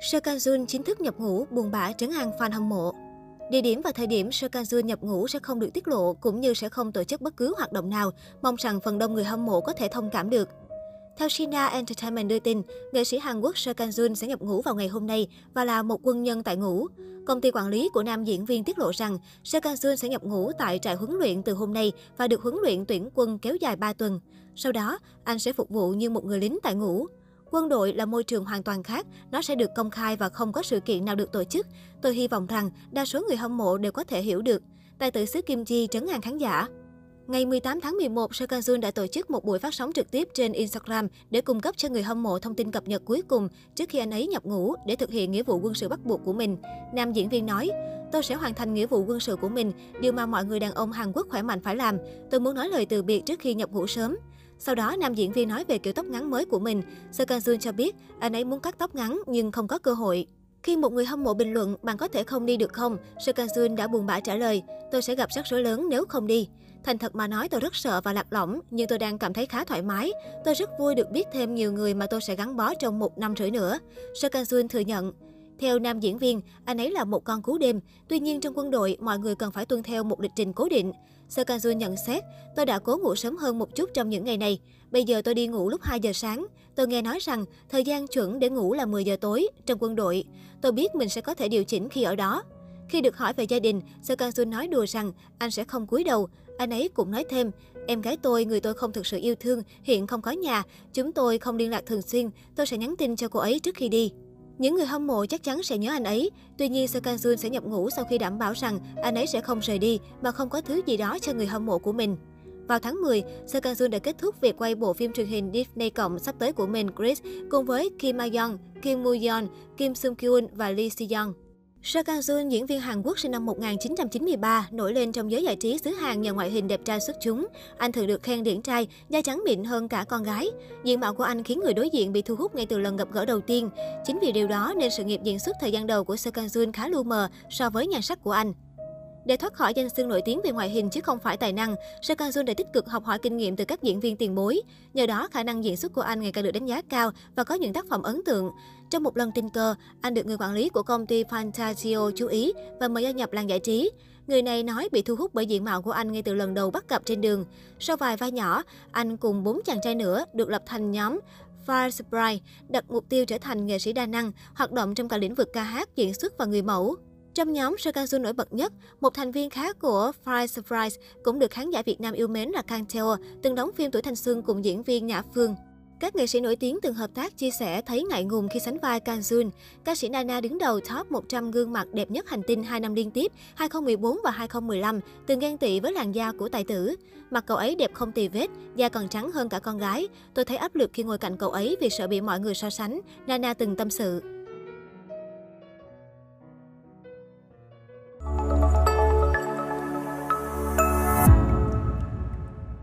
Seo Kang Jun chính thức nhập ngũ buồn bã trấn an fan hâm mộ. Địa điểm và thời điểm Seo Kang Jun nhập ngũ sẽ không được tiết lộ cũng như sẽ không tổ chức bất cứ hoạt động nào, mong rằng phần đông người hâm mộ có thể thông cảm được. Theo Sina Entertainment đưa tin, nghệ sĩ Hàn Quốc Seo Kang Jun sẽ nhập ngũ vào ngày hôm nay và là một quân nhân tại ngũ. Công ty quản lý của nam diễn viên tiết lộ rằng Seo Kang Jun sẽ nhập ngũ tại trại huấn luyện từ hôm nay và được huấn luyện tuyển quân kéo dài 3 tuần. Sau đó, anh sẽ phục vụ như một người lính tại ngũ. Quân đội là môi trường hoàn toàn khác, nó sẽ được công khai và không có sự kiện nào được tổ chức. Tôi hy vọng rằng đa số người hâm mộ đều có thể hiểu được. Tài tử xứ Kim Chi trấn an khán giả. Ngày 18 tháng 11, Seo Kang Jun đã tổ chức một buổi phát sóng trực tiếp trên Instagram để cung cấp cho người hâm mộ thông tin cập nhật cuối cùng trước khi anh ấy nhập ngũ để thực hiện nghĩa vụ quân sự bắt buộc của mình. Nam diễn viên nói, tôi sẽ hoàn thành nghĩa vụ quân sự của mình, điều mà mọi người đàn ông Hàn Quốc khỏe mạnh phải làm. Tôi muốn nói lời từ biệt trước khi nhập ngũ sớm. Sau đó, nam diễn viên nói về kiểu tóc ngắn mới của mình. Seo Kang Jun cho biết anh ấy muốn cắt tóc ngắn nhưng không có cơ hội. Khi một người hâm mộ bình luận bạn có thể không đi được không, Seo Kang Jun đã buồn bã trả lời, tôi sẽ gặp rắc rối lớn nếu không đi. Thành thật mà nói tôi rất sợ và lạc lõng, nhưng tôi đang cảm thấy khá thoải mái. Tôi rất vui được biết thêm nhiều người mà tôi sẽ gắn bó trong một năm rưỡi nữa. Seo Kang Jun thừa nhận, theo nam diễn viên, anh ấy là một con cú đêm. Tuy nhiên trong quân đội, mọi người cần phải tuân theo một lịch trình cố định. Seo Kang Jun nhận xét, tôi đã cố ngủ sớm hơn một chút trong những ngày này. Bây giờ tôi đi ngủ lúc 2 giờ sáng. Tôi nghe nói rằng thời gian chuẩn để ngủ là 10 giờ tối trong quân đội. Tôi biết mình sẽ có thể điều chỉnh khi ở đó. Khi được hỏi về gia đình, Seo Kang Jun nói đùa rằng anh sẽ không cúi đầu. Anh ấy cũng nói thêm, em gái tôi, người tôi không thực sự yêu thương, hiện không có nhà. Chúng tôi không liên lạc thường xuyên, tôi sẽ nhắn tin cho cô ấy trước khi đi. Những người hâm mộ chắc chắn sẽ nhớ anh ấy. Tuy nhiên, Seo Kang Jun sẽ nhập ngũ sau khi đảm bảo rằng anh ấy sẽ không rời đi mà không có thứ gì đó cho người hâm mộ của mình. Vào tháng 10, Seo Kang Jun đã kết thúc việc quay bộ phim truyền hình Disney cộng sắp tới của mình Chris cùng với Kim Ma Young, Kim Moo Yeon, Kim Sung Kyun và Lee Si Young. Seo Kang Jun, diễn viên Hàn Quốc sinh năm 1993, nổi lên trong giới giải trí xứ Hàn nhờ ngoại hình đẹp trai xuất chúng. Anh thường được khen điển trai, da trắng mịn hơn cả con gái. Diện mạo của anh khiến người đối diện bị thu hút ngay từ lần gặp gỡ đầu tiên. Chính vì điều đó nên sự nghiệp diễn xuất thời gian đầu của Seo Kang Jun khá lu mờ so với nhan sắc của anh. Để thoát khỏi danh xưng nổi tiếng về ngoại hình chứ không phải tài năng, Seo Kang Jun đã tích cực học hỏi kinh nghiệm từ các diễn viên tiền bối. Nhờ đó, khả năng diễn xuất của anh ngày càng được đánh giá cao và có những tác phẩm ấn tượng. Trong một lần tình cờ, anh được người quản lý của công ty Fantasio chú ý và mời gia nhập làng giải trí. Người này nói bị thu hút bởi diện mạo của anh ngay từ lần đầu bắt gặp trên đường. Sau vài vai nhỏ, anh cùng bốn chàng trai nữa được lập thành nhóm Fire Sprite, đặt mục tiêu trở thành nghệ sĩ đa năng, hoạt động trong cả lĩnh vực ca hát, diễn xuất và người mẫu. Trong nhóm, Seo nổi bật nhất, một thành viên khác của Fire Surprise cũng được khán giả Việt Nam yêu mến là Kang Tae, từng đóng phim Tuổi Thanh Xuân cùng diễn viên Nhã Phương. Các nghệ sĩ nổi tiếng từng hợp tác chia sẻ thấy ngại ngùng khi sánh vai Kang Jun. Ca sĩ Nana đứng đầu top 100 gương mặt đẹp nhất hành tinh 2 năm liên tiếp, 2014 và 2015, từng ghen tị với làn da của tài tử. Mặt cậu ấy đẹp không tì vết, da còn trắng hơn cả con gái. Tôi thấy áp lực khi ngồi cạnh cậu ấy vì sợ bị mọi người so sánh, Nana từng tâm sự.